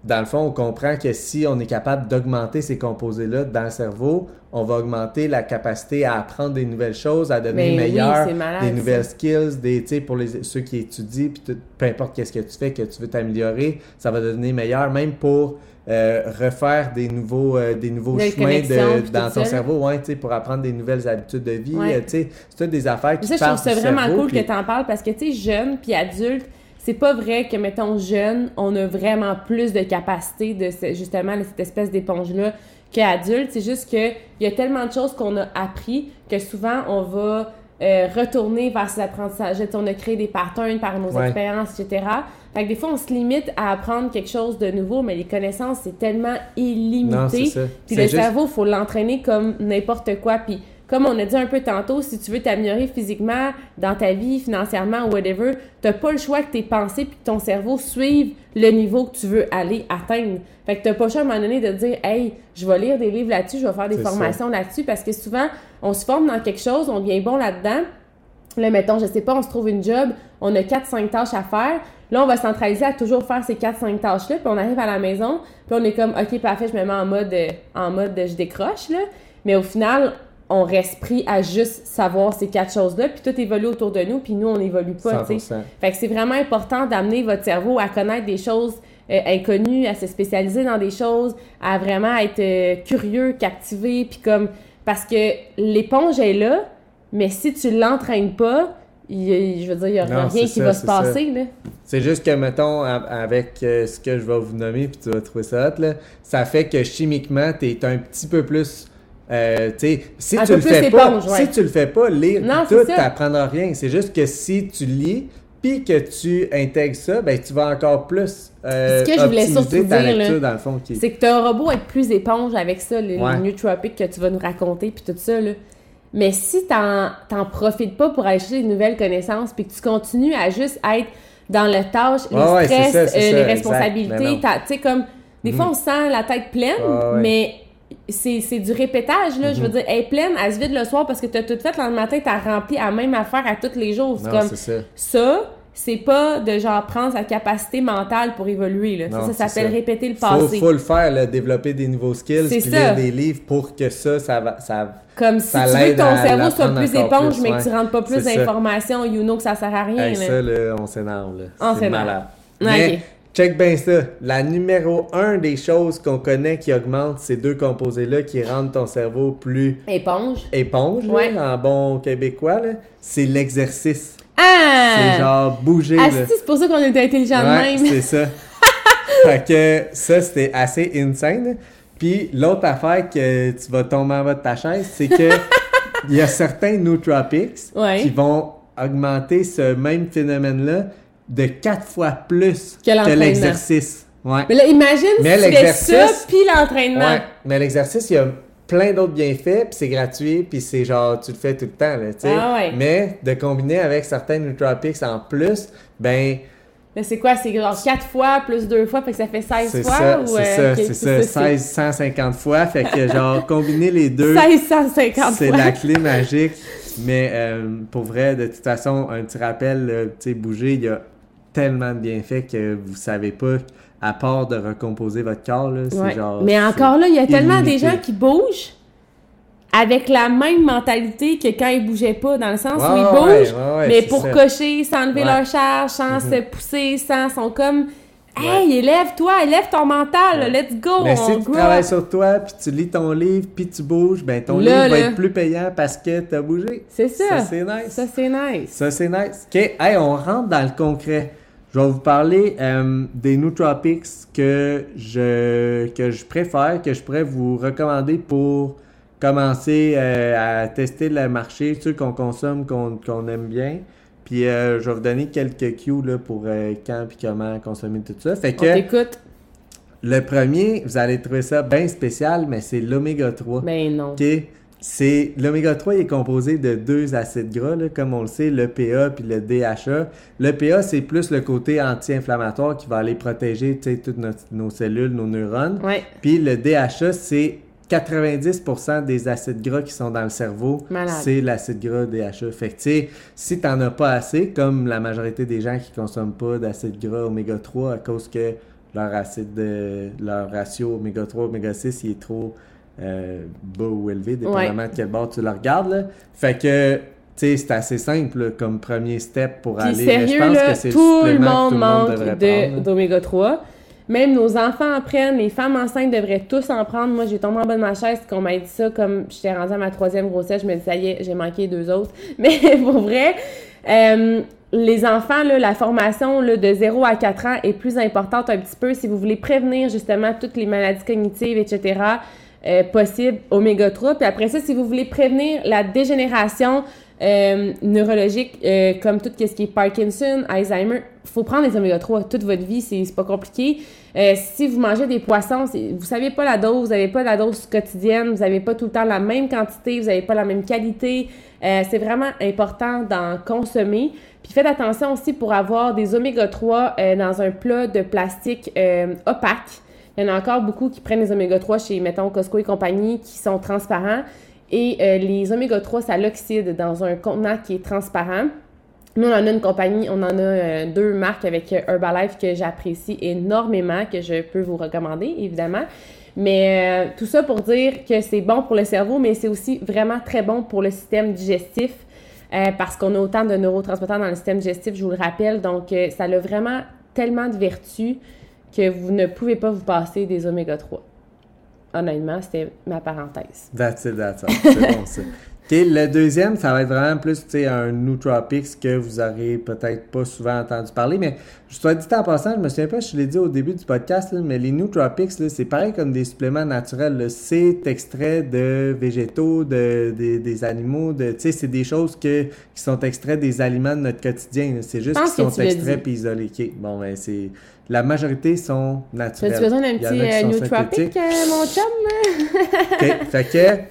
S2: dans le fond, on comprend que si on est capable d'augmenter ces composés-là dans le cerveau, on va augmenter la capacité à apprendre des nouvelles choses, à devenir
S1: Ben
S2: meilleur,
S1: malade,
S2: des
S1: ça.
S2: nouvelles skills, des, tu sais, pour les, ceux qui étudient, puis tout- peu importe qu'est-ce que tu fais, que tu veux t'améliorer, ça va devenir meilleur, même pour euh, refaire des nouveaux, euh, des nouveaux
S1: Des
S2: chemins de, dans ton cerveau, ouais, tu sais, pour apprendre des nouvelles habitudes de vie,
S1: Ouais.
S2: euh, tu sais, c'est toutes des affaires qui
S1: Ça, je trouve ça vraiment
S2: cerveau,
S1: cool que tu en parles parce que, tu sais, jeune puis adulte, c'est pas vrai que, mettons, jeune, on a vraiment plus de capacité de, ce- justement, de cette espèce d'éponge-là qu'adulte. C'est juste que il y a tellement de choses qu'on a appris que souvent, on va euh, retourner vers ces apprentissages. On a créé des patterns par nos
S2: Ouais.
S1: expériences, etc. Fait que des fois, on se limite à apprendre quelque chose de nouveau, mais les connaissances, c'est tellement illimité.
S2: Non, c'est ça.
S1: Puis le
S2: juste-
S1: cerveau, faut l'entraîner comme n'importe quoi. Puis comme on a dit un peu tantôt, si tu veux t'améliorer physiquement, dans ta vie, financièrement, whatever, t'as pas le choix que tes pensées puis que ton cerveau suivent le niveau que tu veux aller atteindre. Fait que t'as pas le choix à un moment donné de dire, hey, je vais lire des livres là-dessus, je vais faire des formations là-dessus, parce que souvent, on se forme dans quelque chose, on devient bon là-dedans. Là, mettons, je sais pas, on se trouve une job, on a 4-5 tâches à faire. Là, on va se centraliser à toujours faire ces 4-5 tâches-là, puis on arrive à la maison, puis on est comme, OK, parfait, je me mets en mode, euh, en mode de je décroche, là. Mais au final, on reste pris à juste savoir ces quatre choses-là, puis tout évolue autour de nous, puis nous, on n'évolue pas, tu sais.
S2: 100%.
S1: Fait que c'est vraiment important d'amener votre cerveau à connaître des choses euh, inconnues, à se spécialiser dans des choses, à vraiment être euh, curieux, captivé, puis comme parce que l'éponge est là, mais si tu l'entraînes pas, il je veux dire, il y aura
S2: Non,
S1: rien qui
S2: ça,
S1: va se passer là.
S2: C'est juste que, mettons, avec euh, ce que je vais vous nommer, puis tu vas trouver ça hot, là, ça fait que chimiquement, tu es un petit peu plus. Euh, tu si
S1: Un
S2: tu
S1: peu
S2: le
S1: plus
S2: fais pas,
S1: éponge, ouais.
S2: si tu le fais pas, lire
S1: Non,
S2: tout,
S1: c'est ça.
S2: t'apprendras rien. C'est juste que si tu lis, puis que tu intègres ça, ben tu vas encore plus euh,
S1: Ce que je voulais surtout
S2: ta
S1: dire, là,
S2: lecture dans le fond. Qui...
S1: C'est que robot être plus éponge avec ça, les,
S2: Ouais.
S1: nootropics que tu vas nous raconter, puis tout ça, là. Mais si t'en, profites pas pour aller chercher des nouvelles connaissances, puis que tu continues à juste être dans le tâche,
S2: ouais,
S1: stress,
S2: ça,
S1: euh,
S2: ça,
S1: les responsabilités, tu sais, comme, des fois,
S2: Mhm.
S1: on sent la tête pleine, mais c'est du répétage, là. Je veux
S2: Mhm.
S1: dire, elle est pleine, elle se vide le soir parce que t'as tout fait, le lendemain matin, t'as rempli la même affaire à tous les jours. C'est
S2: non,
S1: comme,
S2: c'est ça.
S1: ça, c'est pas de genre prendre sa capacité mentale pour évoluer, là. Ça,
S2: Non,
S1: ça
S2: c'est
S1: s'appelle répéter le
S2: Faut,
S1: passé.
S2: faut le faire, là, développer des nouveaux skills, puis lire des livres pour que ça, ça va. Ça...
S1: Comme si tu veux que ton
S2: à
S1: cerveau soit plus éponge,
S2: plus,
S1: mais que tu rentres pas plus d'informations, you know que ça sert à rien.
S2: Hey,
S1: là.
S2: ça, là, on s'énerve.
S1: On s'énerve. Ouais,
S2: Mais. Check bien ça. La numéro un des choses qu'on connaît qui augmente ces deux composés-là, qui rendent ton cerveau plus
S1: Éponge.
S2: éponge, là,
S1: Ouais.
S2: en bon québécois, c'est l'exercice.
S1: Ah!
S2: C'est genre bouger.
S1: Ah, c'est pour ça qu'on est intelligent de
S2: Ouais,
S1: même.
S2: c'est ça. fait que ça, c'était assez insane. Puis l'autre affaire que tu vas tomber en bas de ta chaise, c'est que il y a certains nootropics
S1: Ouais.
S2: qui vont augmenter ce même phénomène-là de quatre fois plus
S1: Que
S2: l'exercice. Ouais.
S1: Mais là, imagine
S2: Mais
S1: si tu fais ça,
S2: l'exercice-
S1: puis l'entraînement.
S2: Ouais, mais l'exercice, il y a plein d'autres bienfaits, puis c'est gratuit, puis c'est genre, tu le fais tout le temps, là, tu sais.
S1: Ah ouais.
S2: Mais de combiner avec certains nootropics en plus, ben,
S1: Mais c'est quoi? C'est genre 4 fois plus 2 fois, fait que ça fait 16
S2: c'est
S1: fois?
S2: ça,
S1: ou,
S2: c'est
S1: euh,
S2: ça, c'est ça, 16, 150 fois, fait que genre, combiner les deux,
S1: 1650
S2: c'est
S1: fois.
S2: la clé magique. Mais euh, pour vrai, de toute façon, un petit rappel, tu sais, bouger, il y a tellement de bienfaits que vous savez pas, à part de recomposer votre corps, là, c'est
S1: Ouais.
S2: genre...
S1: Mais encore là, il y a tellement des
S2: illimité.
S1: gens qui bougent avec la même mentalité que quand ils bougeaient pas, dans le sens où ils bougent,
S2: ouais, ouais,
S1: mais pour
S2: ça.
S1: cocher, sans enlever leur charge, sans
S2: Mhm.
S1: se pousser, sans, sont comme Hey, élève-toi, élève ton mental,
S2: Ouais.
S1: let's go,
S2: Mais
S1: on
S2: si tu
S1: grow
S2: travailles sur toi, puis tu lis ton livre, puis tu bouges, ben ton
S1: Là,
S2: livre va être plus payant parce que tu as bougé.
S1: C'est ça.
S2: Ça, c'est nice.
S1: Ça, c'est nice.
S2: Ça, c'est nice. OK, hey, on rentre dans le concret. Je vais vous parler euh, des nootropics que je, que je préfère, que je pourrais vous recommander pour commencer euh, à tester le marché, ceux qu'on consomme, qu'on aime bien. Puis euh, je vais vous donner quelques cues là, pour quand puis comment consommer tout ça. Fait
S1: On
S2: que
S1: t'écoute.
S2: le premier, vous allez trouver ça bien spécial, mais c'est l'oméga 3.
S1: Ben non.
S2: C'est l'oméga 3 il est composé de deux acides gras, là, comme on le sait, l'EPA puis le DHA. L'EPA, c'est plus le côté anti-inflammatoire qui va aller protéger toutes nos, nos cellules, nos neurones.
S1: Ouais,
S2: Puis le DHA, c'est 90% des acides gras qui sont dans le cerveau, c'est l'acide gras DHA. Fait que, tu sais, si t'en as pas assez, comme la majorité des gens qui consomment pas d'acide gras oméga 3 à cause que leur acide, de, leur ratio oméga 3, oméga 6, il est trop euh, bas ou élevé, dépendamment de quel bord tu le regardes. Là. Fait que, tu sais, c'est assez simple là, comme premier step pour
S1: Puis
S2: aller. mais je
S1: sérieux,
S2: pense
S1: là,
S2: que c'est
S1: tout le monde
S2: tout le monde
S1: manque d'oméga 3. Même nos enfants en prennent, les femmes enceintes devraient tous en prendre. Moi, j'ai tombé en bas de ma chaise qu'on m'a dit ça comme j'étais rendue à ma troisième grossesse. Je me dis, ça y est, j'ai manqué deux autres. Mais pour vrai, euh, les enfants, là, la formation là, de 0 à 4 ans est plus importante un petit peu si vous voulez prévenir justement toutes les maladies cognitives, etc. euh, possibles, oméga 3. Puis après ça, si vous voulez prévenir la dégénération euh, neurologique, euh, comme tout ce qui est Parkinson, Alzheimer, faut prendre les oméga 3 toute votre vie, c'est pas compliqué. Euh, si vous mangez des poissons, vous savez pas la dose, vous avez pas la dose quotidienne, vous avez pas tout le temps la même quantité, vous avez pas la même qualité. Euh, c'est vraiment important d'en consommer. Puis faites attention aussi pour avoir des oméga 3 euh, dans un plat de plastique opaque. Il y en a encore beaucoup qui prennent les oméga 3 chez, mettons, Costco et compagnie, qui sont transparents. Et euh, les oméga 3, ça l'oxyde dans un contenant qui est transparent. Nous, on en a une compagnie, on en a euh, deux marques avec euh, Herbalife que j'apprécie énormément, que je peux vous recommander, évidemment. Mais tout ça pour dire que c'est bon pour le cerveau, mais c'est aussi vraiment très bon pour le système digestif. parce qu'on a autant de neurotransmetteurs dans le système digestif, je vous le rappelle. Donc, ça a vraiment tellement de vertus que vous ne pouvez pas vous passer des oméga 3. Honnêtement, c'était ma parenthèse.
S2: That's it, that's all. C'est bon, ça. Le deuxième, ça va être vraiment plus, un nootropics que vous aurez peut-être pas souvent entendu parler, mais je te dit en passant, je me souviens pas, je l'ai dit au début du podcast, là, mais les nootropics, c'est pareil comme des suppléments naturels. C'est extrait de végétaux, de, des- des animaux, de, c'est des choses que, qui sont extraits des aliments de notre quotidien. C'est juste qu'ils sont extraits puis isolés. Bon, ben, c'est... La majorité sont naturels.
S1: As-tu besoin d'un petit euh, euh, mon chum?
S2: OK. Fait que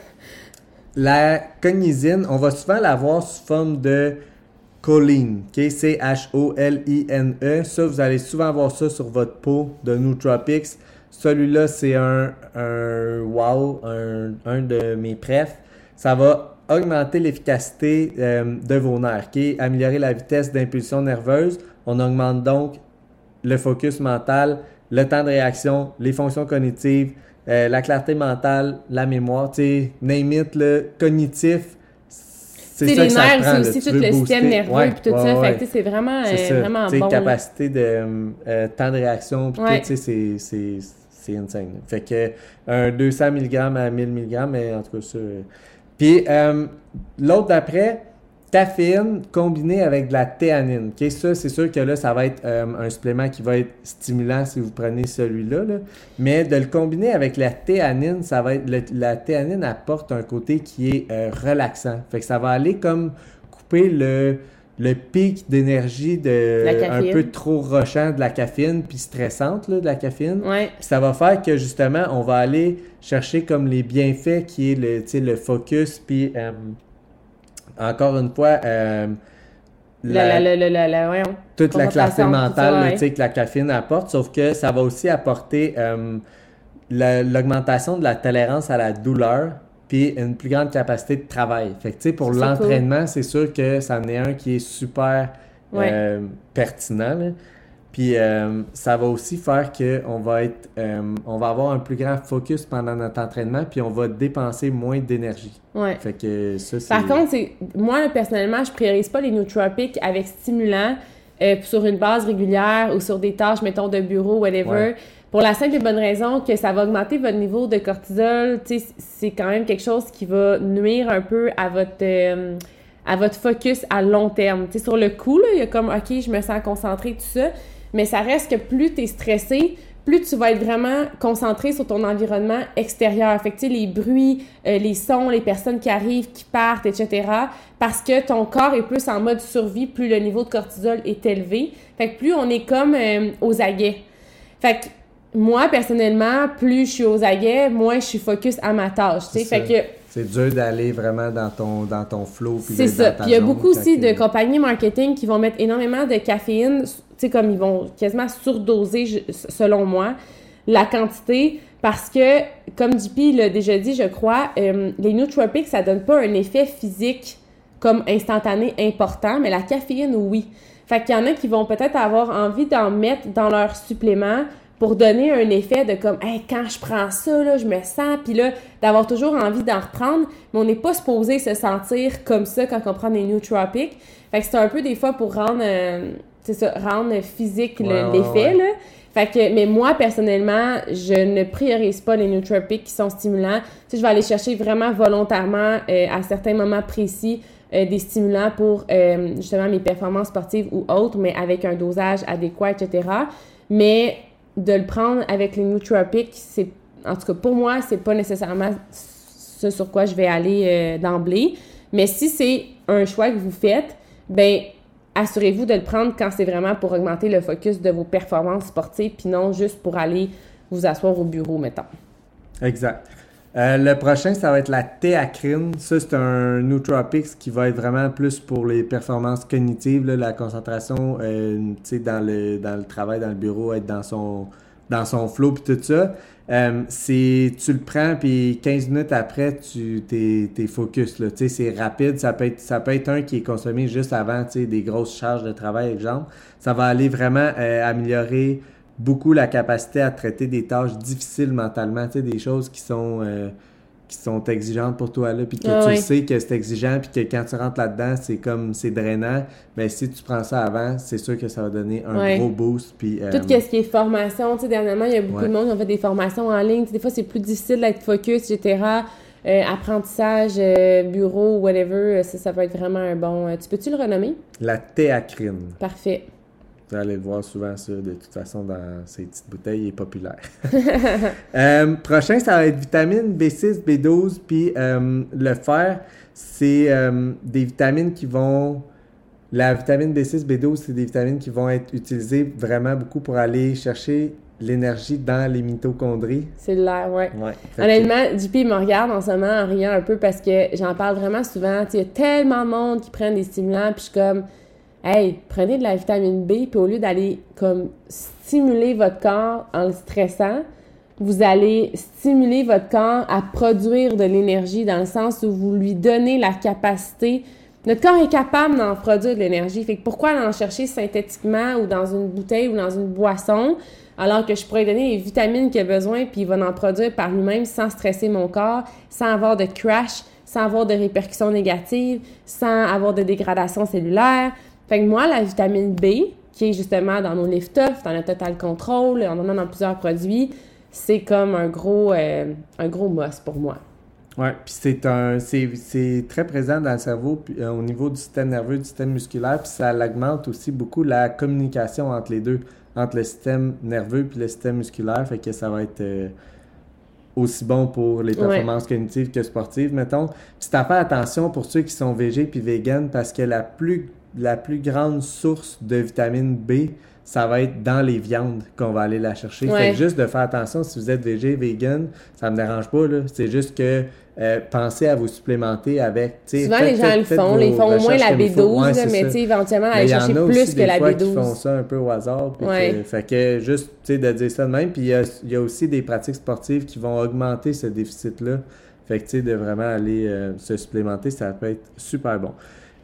S2: la cognizine, on va souvent la voir sous forme de choline. OK? C-H-O-L-I-N-E. Ça, vous allez souvent voir ça sur votre peau de Nootropics. Celui-là, c'est un, un wow, un, un de mes prefs. Ça va augmenter l'efficacité euh, de vos nerfs, améliorer la vitesse d'impulsion nerveuse. On augmente donc le focus mental, le temps de réaction, les fonctions cognitives, euh, la clarté mentale, la mémoire, tu sais, name it, le cognitif. C'est
S1: les nerfs, c'est aussi tout le
S2: booster.
S1: système nerveux
S2: Ouais,
S1: puis tout
S2: ouais,
S1: ça. c'est vraiment,
S2: C'est
S1: euh, vraiment bon.
S2: capacité de euh, temps de réaction, puis tout, tu sais, c'est- insane. là. Fait que un 200 mg à 1000 mg, mais en tout cas, ça. euh. Puis l'autre d'après, caféine combinée avec de la théanine. Ça, c'est sûr que là, ça va être euh, un supplément qui va être stimulant si vous prenez celui-là. là. Mais de le combiner avec la théanine, ça va être. le- la théanine apporte un côté qui est euh, relaxant. Fait que ça va aller comme couper le, le pic d'énergie de un peu trop rochant de la caféine puis stressante là, de la caféine.
S1: Ouais.
S2: Ça va faire que justement, on va aller chercher comme les bienfaits qui est le, le focus, puis euh, encore une fois, euh,
S1: La,
S2: la-
S1: la,
S2: toute la clarté mentale
S1: ça, ouais.
S2: que la caféine apporte, sauf que ça va aussi apporter euh, la- l'augmentation de la tolérance à la douleur, puis une plus grande capacité de travail. Fait que, pour l'entraînement, c'est sûr que ça en est un qui est super
S1: Ouais.
S2: euh, pertinent. là. Puis euh, ça va aussi faire que on va être, euh, on va avoir un plus grand focus pendant notre entraînement, puis on va dépenser moins d'énergie.
S1: Ouais.
S2: Fait que ça, c'est.
S1: Par contre, moi personnellement, je priorise pas les nootropics avec stimulant euh, sur une base régulière ou sur des tâches, mettons, de bureau, whatever.
S2: Ouais.
S1: Pour la simple et bonne raison que ça va augmenter votre niveau de cortisol. C'est quand même quelque chose qui va nuire un peu à votre à votre focus à long terme. Sais, sur le coup, là, il y a comme OK, je me sens concentré, tout ça. Mais ça reste que plus tu es stressé, plus tu vas être vraiment concentré sur ton environnement extérieur. Fait que, les bruits, euh, les sons, les personnes qui arrivent, qui partent, etc. Parce que ton corps est plus en mode survie, plus le niveau de cortisol est élevé. Fait que plus on est comme euh, aux aguets. Fait que moi, personnellement, plus je suis aux aguets, moins je suis focus à ma tâche, tu sais.
S2: C'est
S1: Fait que
S2: C'est dur d'aller vraiment dans ton, dans ton flow.
S1: c'est ça. Puis il y a beaucoup aussi de compagnies marketing qui vont mettre énormément de caféine, sais, comme ils vont quasiment surdoser, selon moi, la quantité. Parce que, comme JP l'a déjà dit, je crois, euh, les nootropics, ça donne pas un effet physique comme instantané important, mais la caféine, oui. Fait qu'il y en a qui vont peut-être avoir envie d'en mettre dans leur supplément pour donner un effet de comme, hey, quand je prends ça, là, je me sens, puis là, d'avoir toujours envie d'en reprendre, mais on n'est pas supposé se sentir comme ça quand on prend des nootropics. Fait que c'est un peu des fois pour rendre, euh, c'est ça, rendre physique le-
S2: Ouais, ouais,
S1: l'effet, là. Fait que, mais moi, personnellement, je ne priorise pas les nootropics qui sont stimulants. Tu sais, je vais aller chercher vraiment volontairement, euh, à certains moments précis, euh, des stimulants pour euh, justement mes performances sportives ou autres, mais avec un dosage adéquat, etc. Mais de le prendre avec les nootropics, c'est, en tout cas pour moi, c'est pas nécessairement ce sur quoi je vais aller d'emblée. Mais si c'est un choix que vous faites, ben assurez-vous de le prendre quand c'est vraiment pour augmenter le focus de vos performances sportives, puis non juste pour aller vous asseoir au bureau, mettons.
S2: Exact. Euh, le prochain, ça va être la théacrine. Ça, c'est un nootropics qui va être vraiment plus pour les performances cognitives, la concentration, euh, dans le, dans le travail, dans le bureau, être dans son, dans son flow, puis tout ça. Euh, c'est, tu le prends, puis 15 minutes après, tu t'es, t'es focus. Là. Tu sais, c'est rapide. Ça peut, être, ça peut être un qui est consommé juste avant tu sais, des grosses charges de travail, exemple. Ça va aller vraiment euh, améliorer beaucoup la capacité à traiter des tâches difficiles mentalement, tu des choses qui sont, euh, qui sont exigeantes pour toi, là, puis que
S1: Ah
S2: tu sais que c'est exigeant, puis que quand tu rentres là-dedans, c'est comme, c'est drainant, mais si tu prends ça avant, c'est sûr que ça va donner un
S1: Ouais.
S2: gros boost, puis... euh,
S1: Tout ce qui est formation, tu sais, dernièrement, il y a beaucoup
S2: Ouais.
S1: de monde qui ont fait des formations en ligne. Tu sais, des fois, c'est plus difficile d'être focus, etc. Euh, apprentissage, euh, bureau, whatever, euh, ça, ça peut être vraiment un bon... tu peux-tu le renommer?
S2: La théacrine.
S1: Parfait.
S2: Vous allez le voir souvent, ça, de toute façon, dans ces petites bouteilles, il est populaire. Euh, prochain, ça va être vitamine B6, B12, puis euh, le fer, c'est euh, des vitamines qui vont... La vitamine B6, B12, c'est des vitamines qui vont être utilisées vraiment beaucoup pour aller chercher l'énergie dans les mitochondries.
S1: C'est l'air, ouais.
S2: Ouais. Fait que-
S1: Honnêtement, JP me regarde en ce moment en riant un peu parce que j'en parle vraiment souvent. Il y a tellement de monde qui prennent des stimulants, puis je suis comme, hey, prenez de la vitamine B, puis au lieu d'aller comme stimuler votre corps en le stressant, vous allez stimuler votre corps à produire de l'énergie dans le sens où vous lui donnez la capacité. Notre corps est capable d'en produire de l'énergie. Fait que pourquoi aller en chercher synthétiquement ou dans une bouteille ou dans une boisson alors que je pourrais donner les vitamines qu'il a besoin puis il va en produire par lui-même sans stresser mon corps, sans avoir de crash, sans avoir de répercussions négatives, sans avoir de dégradation cellulaire? Fait que moi, la vitamine B, qui est justement dans nos lift off, dans le total control, on en a dans plusieurs produits, c'est comme un gros, euh, un gros must pour moi.
S2: Oui, puis c'est un c'est, très présent dans le cerveau puis, euh, au niveau du système nerveux, du système musculaire, puis ça augmente aussi beaucoup la communication entre les deux, entre le système nerveux puis le système musculaire, fait que ça va être euh, aussi bon pour les
S1: Ouais.
S2: performances cognitives que sportives, mettons. Puis c'est à faire attention pour ceux qui sont végés puis vegan parce que la plus la plus grande source de vitamine B, ça va être dans les viandes qu'on va aller la chercher.
S1: Ouais.
S2: Fait que juste de faire attention si vous êtes végé, vegan, ça me dérange pas. C'est juste que euh, pensez à vous supplémenter avec.
S1: Souvent,
S2: faites-
S1: les gens le font. Ils font au moins la
S2: comme il faut.
S1: B12,
S2: Ouais,
S1: là,
S2: c'est
S1: mais éventuellement, aller chercher plus
S2: aussi
S1: que
S2: des
S1: la
S2: fois qui font
S1: B12.
S2: ça un peu au hasard. puis
S1: Ouais.
S2: que- fait que juste, de dire ça de même. Puis il y a, il y a aussi des pratiques sportives qui vont augmenter ce déficit-là. Fait que, de vraiment aller euh, se supplémenter, ça peut être super bon.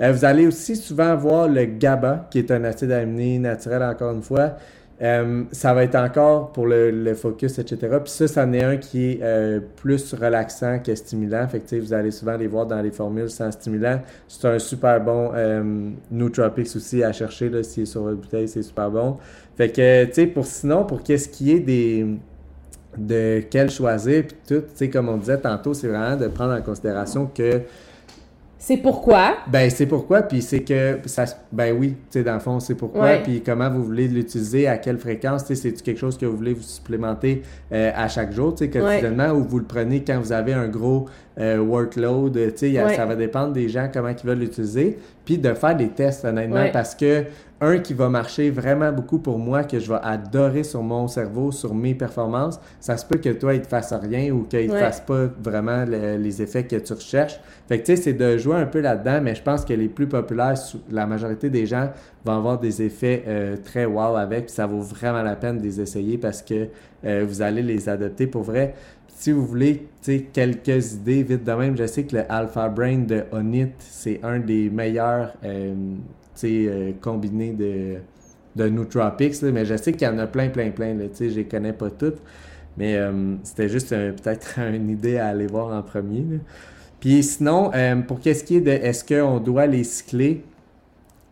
S2: Euh, vous allez aussi souvent voir le GABA, qui est un acide aminé naturel, encore une fois. Euh, ça va être encore pour le, focus, etc. Puis ça, c'en est un qui est euh, plus relaxant que stimulant. Fait que, vous allez souvent les voir dans les formules sans stimulant. C'est un super bon Nootropics aussi à chercher, là, s'il est sur votre bouteille, c'est super bon. Fait que, tu sais, pour sinon, pour qu'est-ce qui est des de quel choisir, puis tout, tu sais, comme on disait tantôt, c'est vraiment de prendre en considération que
S1: C'est pourquoi?
S2: ben, c'est pourquoi, puis c'est que ça. Ben oui, tu sais, dans le fond, c'est pourquoi, puis comment vous voulez l'utiliser, à quelle fréquence, tu sais, c'est quelque chose que vous voulez vous supplémenter euh, à chaque jour, tu sais, quotidiennement, ou vous le prenez quand vous avez un gros euh, workload, tu sais,
S1: Ouais.
S2: ça va dépendre des gens, comment ils veulent l'utiliser, puis de faire des tests, honnêtement,
S1: Ouais.
S2: parce que un qui va marcher vraiment beaucoup pour moi, que je vais adorer sur mon cerveau, sur mes performances, ça se peut que toi, il te fasse rien ou qu'il ne
S1: Ouais.
S2: fasse pas vraiment le- les effets que tu recherches. Fait que tu sais, c'est de jouer un peu là-dedans, mais je pense que les plus populaires, la majorité des gens vont avoir des effets euh, très wow avec, puis ça vaut vraiment la peine de les essayer parce que euh, vous allez les adopter pour vrai. Si vous voulez, tu sais, quelques idées vite de même, je sais que le Alpha Brain de Onit, c'est un des meilleurs, euh, euh, combinés de, de nootropics, là, mais je sais qu'il y en a plein, plein, plein, là, je les connais pas toutes, mais euh, c'était juste peut-être une idée à aller voir en premier, là. Puis sinon, euh, pour qu'est-ce qui est de est-ce qu'on doit les cycler,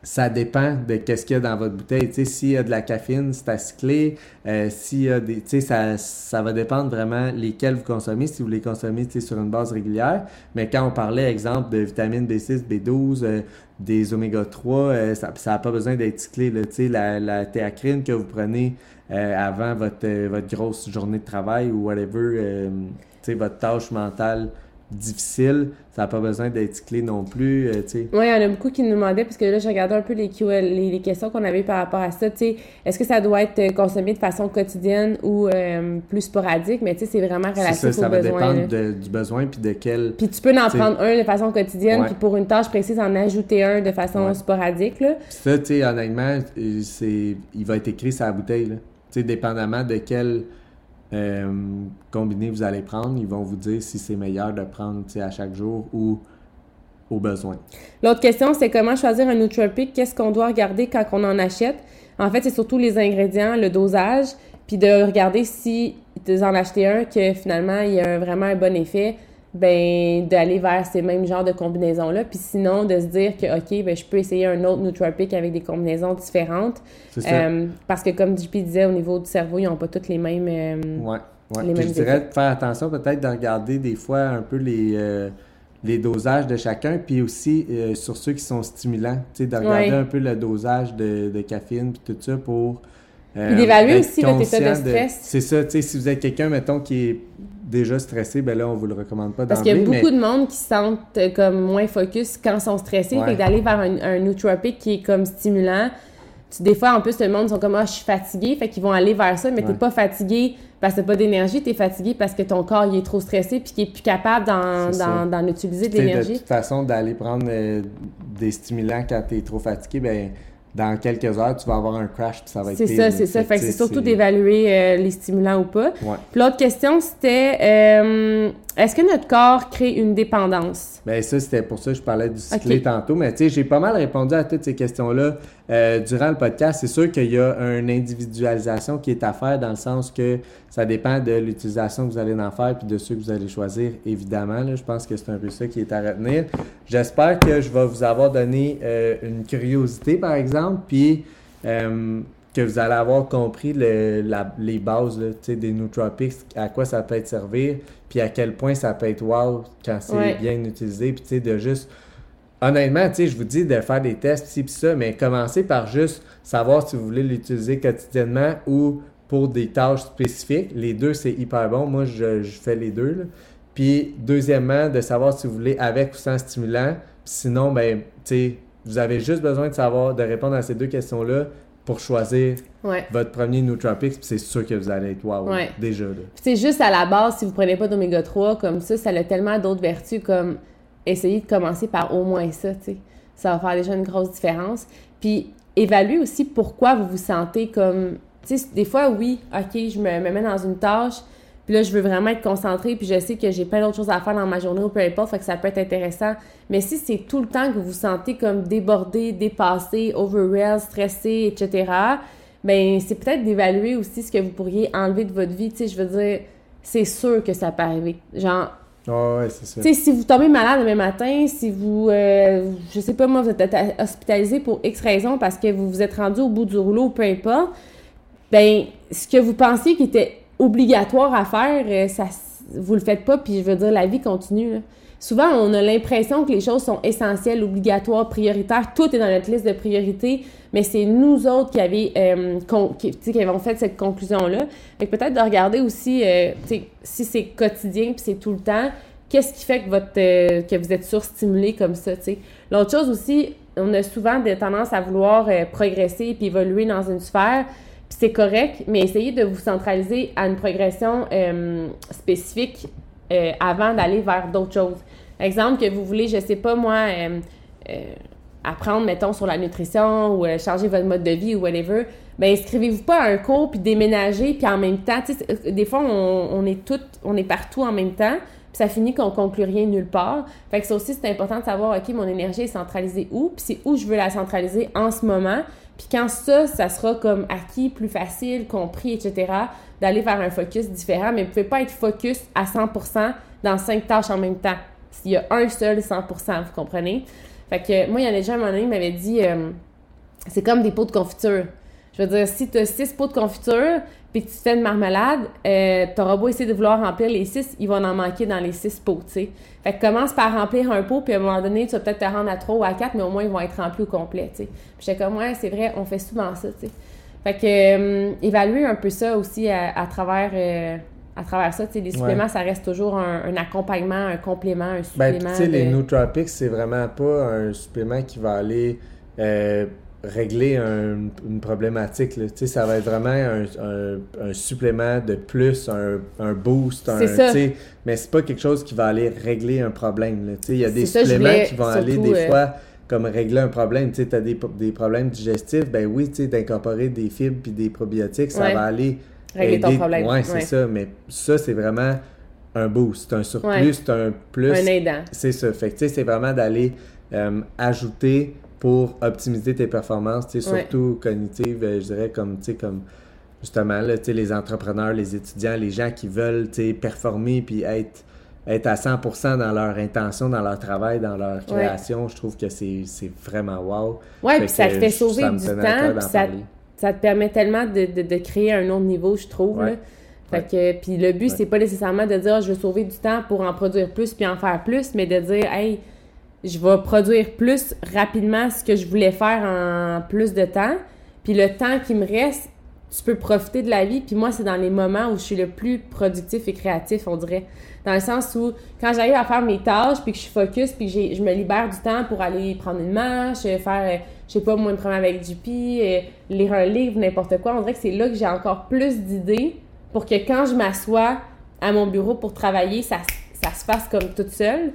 S2: ça dépend de qu'est-ce qu'il y a dans votre bouteille. Tu sais, s'il y a de la caféine, c'est à cycler. Euh, s'il y a des, tu sais, ça, ça va dépendre vraiment lesquels vous consommez, si vous les consommez tu sais, sur une base régulière. Mais quand on parlait, exemple, de vitamine B6, B12, euh, des oméga 3, euh, ça n'a pas besoin d'être cyclé. Là, tu sais, la, la théacrine que vous prenez euh, avant votre, euh, votre grosse journée de travail ou whatever, euh, tu sais, votre tâche mentale difficile, ça n'a pas besoin d'être cyclé non plus. euh, tu sais.
S1: Oui, il y en a beaucoup qui nous demandaient, parce que là, j'ai regardé un peu les, QL les, les questions qu'on avait par rapport à ça. Tu sais, est-ce que ça doit être euh, consommé de façon quotidienne ou euh, plus sporadique? Mais tu sais, c'est vraiment relatif
S2: ça, ça
S1: aux
S2: va dépendre de- du besoin puis de quel.
S1: Puis tu peux en prendre un de façon quotidienne, puis pour une tâche précise, en ajouter un de façon
S2: Ouais.
S1: sporadique. Là.
S2: Ça, tu sais, honnêtement, c'est, il va être écrit sur la bouteille. là. Tu sais, dépendamment de quel euh, combiné vous allez prendre, ils vont vous dire si c'est meilleur de prendre à chaque jour ou au besoin.
S1: L'autre question, c'est comment choisir un nootropic? Qu'est-ce qu'on doit regarder quand on en achète? En fait, c'est surtout les ingrédients, le dosage, puis de regarder si tu en acheté un que finalement il y a vraiment un bon effet, ben d'aller vers ces mêmes genres de combinaisons-là. Puis sinon, de se dire que, OK, ben je peux essayer un autre nootropic avec des combinaisons différentes. Euh, parce que comme JP disait, au niveau du cerveau, ils n'ont pas toutes les mêmes... euh,
S2: ouais. ouais.
S1: les
S2: Puis
S1: mêmes
S2: je dirais de faire attention peut-être de regarder des fois un peu les, euh, les dosages de chacun, puis aussi euh, sur ceux qui sont stimulants, tu sais, de regarder
S1: Ouais.
S2: un peu le dosage de, de caféine puis tout ça pour... euh,
S1: d'évaluer aussi votre état de stress.
S2: C'est ça, tu sais, si vous êtes quelqu'un, mettons, qui est déjà stressé, ben là, on vous le recommande pas
S1: Parce qu'il y a beaucoup
S2: mais-
S1: de monde qui se sentent euh, comme moins focus quand ils sont stressés.
S2: Ouais.
S1: Fait d'aller vers un, un nootropic qui est comme stimulant. Tu- des fois, en plus, le monde sont comme Ah, je suis fatigué. Fait qu'ils vont aller vers ça, mais t'es
S2: Ouais.
S1: pas fatigué parce que t'as pas d'énergie. T'es fatigué parce que ton corps il est trop stressé puis qu'il est plus capable d'en, utiliser de
S2: Tu sais, de
S1: l'énergie.
S2: toute façon, d'aller prendre euh, des stimulants quand tu es trop fatigué, ben dans quelques heures, tu vas avoir un crash puis ça va être
S1: C'est ça, c'est ça. Fait que c'est surtout d'évaluer euh, les stimulants ou pas.
S2: Ouais.
S1: Puis l'autre question, c'était euh, est-ce que notre corps crée une dépendance?
S2: Ben ça, c'était pour ça que je parlais du cyclé tantôt. Mais tu sais, j'ai pas mal répondu à toutes ces questions-là euh, durant le podcast. C'est sûr qu'il y a une individualisation qui est à faire dans le sens que ça dépend de l'utilisation que vous allez en faire puis de ceux que vous allez choisir, évidemment. là. Je pense que c'est un peu ça qui est à retenir. J'espère que je vais vous avoir donné euh, une curiosité, par exemple, puis... euh, que vous allez avoir compris le, la- les bases là, des nootropics, à quoi ça peut être servir, puis à quel point ça peut être wow quand c'est
S1: Ouais.
S2: bien utilisé, puis de juste... Honnêtement, je vous dis de faire des tests, ci puis ça, mais commencez par juste savoir si vous voulez l'utiliser quotidiennement ou pour des tâches spécifiques. Les deux, c'est hyper bon. Moi, je, je fais les deux. là. Puis, deuxièmement, de savoir si vous voulez avec ou sans stimulant. Puis sinon, ben, tu sais, vous avez juste besoin de savoir, de répondre à ces deux questions-là pour choisir
S1: Ouais.
S2: votre premier Nootropics. Puis c'est sûr que vous allez être wow,
S1: Ouais.
S2: déjà.
S1: C'est juste à la base, si vous prenez pas d'oméga 3 comme ça, ça a tellement d'autres vertus comme essayer de commencer par au moins ça, tu sais. Ça va faire déjà une grosse différence. Puis évaluer aussi pourquoi vous vous sentez comme... Tu sais, des fois, oui, OK, je me, me mets dans une tâche, puis là, je veux vraiment être concentrée, puis je sais que j'ai plein d'autres choses à faire dans ma journée ou peu importe, fait que ça peut être intéressant. Mais si c'est tout le temps que vous vous sentez comme débordé, dépassé, overwhelmed, stressé, etc., ben c'est peut-être d'évaluer aussi ce que vous pourriez enlever de votre vie. Tu sais, je veux dire, c'est sûr que ça peut arriver. Genre,
S2: Ah ouais, c'est ça.
S1: si vous tombez malade demain matin, si vous, euh, je sais pas moi, vous êtes hospitalisé pour X raison parce que vous vous êtes rendu au bout du rouleau, peu importe, ben, ce que vous pensiez qui était obligatoire à faire, euh, ça, vous le faites pas, puis je veux dire, la vie continue. Souvent, on a l'impression que les choses sont essentielles, obligatoires, prioritaires. Tout est dans notre liste de priorités, mais c'est nous autres qui, avions, euh, qui, qui avons fait cette conclusion-là. Peut-être de regarder aussi, euh, si c'est quotidien puis c'est tout le temps, qu'est-ce qui fait que, votre, que vous êtes surstimulé comme ça. L'autre chose aussi, on a souvent des tendances à vouloir progresser puis évoluer dans une sphère, c'est correct, mais essayez de vous centraliser à une progression euh, spécifique euh, avant d'aller vers d'autres choses. Exemple, que vous voulez, je sais pas moi, euh, apprendre, mettons, sur la nutrition ou changer votre mode de vie ou whatever, ben inscrivez-vous pas à un cours puis déménagez puis en même temps, des fois on, on est toutes, on est partout en même temps, puis ça finit qu'on conclut rien nulle part. Fait que ça aussi c'est important de savoir, ok, mon énergie est centralisée où, puis c'est où je veux la centraliser en ce moment. Puis quand ça, ça sera comme acquis, plus facile, compris, etc., d'aller vers un focus différent, mais vous pouvez pas être focus à 100% dans cinq tâches en même temps. S'il y a un seul 100%, vous comprenez? Fait que moi, il y en a déjà un moment donné qui m'avait dit, euh, c'est comme des pots de confiture. Je veux dire, si tu as six pots de confiture, puis tu fais une marmelade, euh, t'auras beau essayer de vouloir remplir les six, il va en manquer dans les six pots, tu sais. Fait que commence par remplir un pot, puis à un moment donné, tu vas peut-être te rendre à trois ou à quatre, mais au moins, ils vont être remplis au complet, tu sais. Puis j'étais comme, ouais, c'est vrai, on fait souvent ça, tu sais. Fait que, euh, évaluer un peu ça aussi à, à travers... euh, à travers ça, les suppléments, ça reste toujours un, un accompagnement, un complément, un
S2: Ben,
S1: supplément.
S2: tu sais, les nootropics, c'est vraiment pas un supplément qui va aller euh, régler un- une problématique. là. Tu sais, ça va être vraiment un, un- un supplément de plus, un, un boost, un,
S1: ça.
S2: tu sais, mais c'est pas quelque chose qui va aller régler un problème. là. Tu sais, il y a des
S1: ça,
S2: suppléments qui vont aller des
S1: euh,
S2: fois comme régler un problème. Tu sais, as des, des problèmes digestifs, ben oui, tu sais, d'incorporer des fibres puis des probiotiques, ça
S1: Ouais.
S2: va aller
S1: Régler ton
S2: aider-
S1: problème.
S2: Ouais, c'est
S1: Ouais.
S2: ça. Mais ça, c'est vraiment un boost, un surplus,
S1: Ouais.
S2: c'est un plus.
S1: Un aidant.
S2: C'est ça. Fait que, tu sais, c'est vraiment d'aller euh, ajouter pour optimiser tes performances, tu sais,
S1: Ouais.
S2: surtout cognitives, euh, je dirais, comme, tu sais, comme, justement, là, tu sais, les entrepreneurs, les étudiants, les gens qui veulent, tu sais, performer puis être, être à 100% dans leur intention, dans leur travail, dans leur création, je trouve que c'est c'est vraiment wow. Fait
S1: puis ça te fait sauver
S2: ça
S1: du temps, puis ça, ça te permet tellement de, de, de créer un autre niveau, je trouve.
S2: Ouais.
S1: là. Fait que, puis le but, c'est pas nécessairement de dire, Ah, je veux sauver du temps pour en produire plus puis en faire plus, mais de dire, hey, je vais produire plus rapidement ce que je voulais faire en plus de temps. Puis le temps qui me reste, tu peux profiter de la vie. Puis moi, c'est dans les moments où je suis le plus productif et créatif, on dirait. Dans le sens où, quand j'arrive à faire mes tâches, puis que je suis focus, puis que je me libère du temps pour aller prendre une marche, euh, faire, euh, je sais pas, moi, une promenade avec JP, euh, lire un livre, n'importe quoi, on dirait que c'est là que j'ai encore plus d'idées pour que quand je m'assois à mon bureau pour travailler, ça, ça se fasse comme toute seule.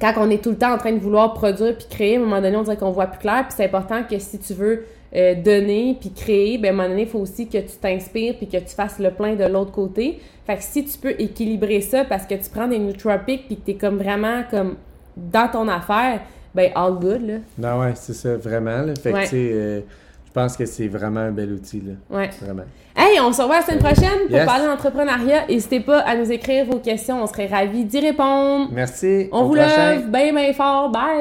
S1: Quand on est tout le temps en train de vouloir produire puis créer, à un moment donné, on dirait qu'on voit plus clair. Puis c'est important que si tu veux euh, donner puis créer, ben à un moment donné, il faut aussi que tu t'inspires puis que tu fasses le plein de l'autre côté. Fait que si tu peux équilibrer ça parce que tu prends des nootropics puis que t'es comme vraiment comme dans ton affaire, ben all good, là.
S2: Non, ouais, c'est ça, vraiment. Là. Fait que,
S1: Ouais.
S2: tu sais, euh, je pense que c'est vraiment un bel outil, là.
S1: Ouais.
S2: Vraiment.
S1: Hey, on se revoit la semaine prochaine pour
S2: Yes.
S1: parler d'entrepreneuriat. N'hésitez pas à nous écrire vos questions, on serait ravis d'y répondre.
S2: Merci.
S1: On
S2: Au
S1: vous
S2: prochain.
S1: love bien, bien fort. Bye!